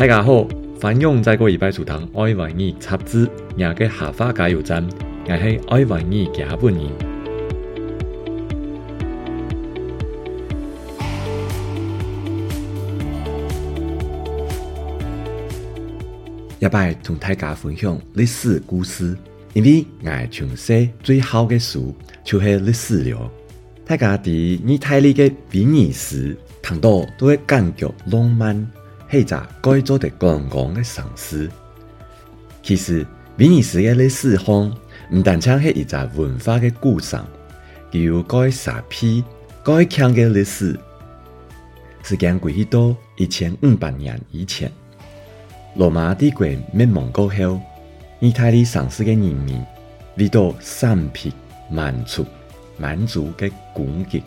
大家好，欢迎再过礼拜收听爱玩意插枝，廿个下花加油站，我是爱玩意嘅下半年。一拜同大家分享历史故事，因为我从小最好嘅书就是历史了。大家伫意大利嘅威尼斯，睇到都会感觉浪漫，係只改造的观光嘅城市。其实威尼斯嘅历史方唔单止係一只文化嘅古城，佢有改沙皮、改强嘅历史。时间过去到一千五百年以前。罗马帝国灭亡过后，意大利城市嘅人民遇到三匹蛮族、蛮族嘅攻击，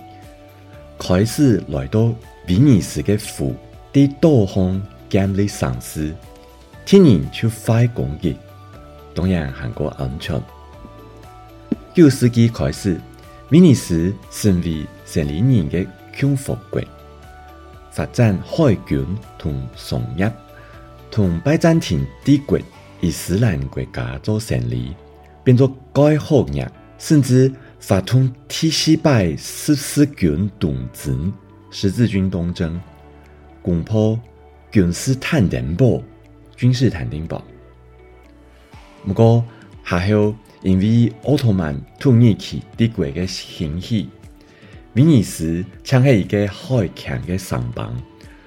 开始来到威尼斯嘅湖地岛方建立城市，天然就快攻击，当然韩国安全。九世纪开始，威尼斯成为城里人嘅共和国，发展海军同商业。同拜占庭帝国、伊斯兰国家做成立，变作改革日，甚至发动第四拜十字军东征、十字军东征，攻破君士坦丁堡、君士坦丁堡。不过，下后因为奥特曼土耳其帝国嘅兴起，威尼斯抢起一个海强嘅城邦，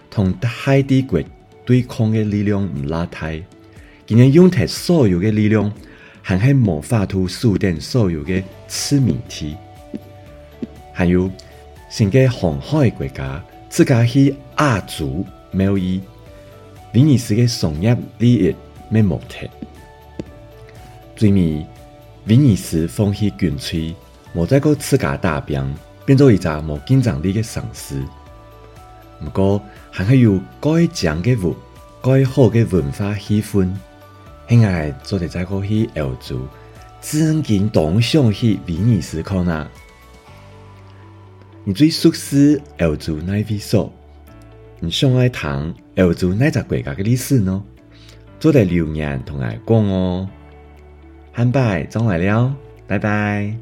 同大帝国。对抗嘅力量唔拉太，今日用睇所有嘅力量，还系魔法图输定所有嘅致命体。还有成个航海国家自家去亚洲贸易，威尼斯嘅商业利益咩目的？最尾威尼斯放弃军粹，冇再过自家打兵，变做一只冇竞争力嘅城市。不过，还系有改讲嘅物，改好嘅文化气氛。现在做哋再过去欧洲，真经当想去威尼斯看啊！你最熟悉欧洲哪位所？你想爱谈欧洲哪只国家的历史呢？做在留言同我讲哦。汉拜，张来了，拜拜。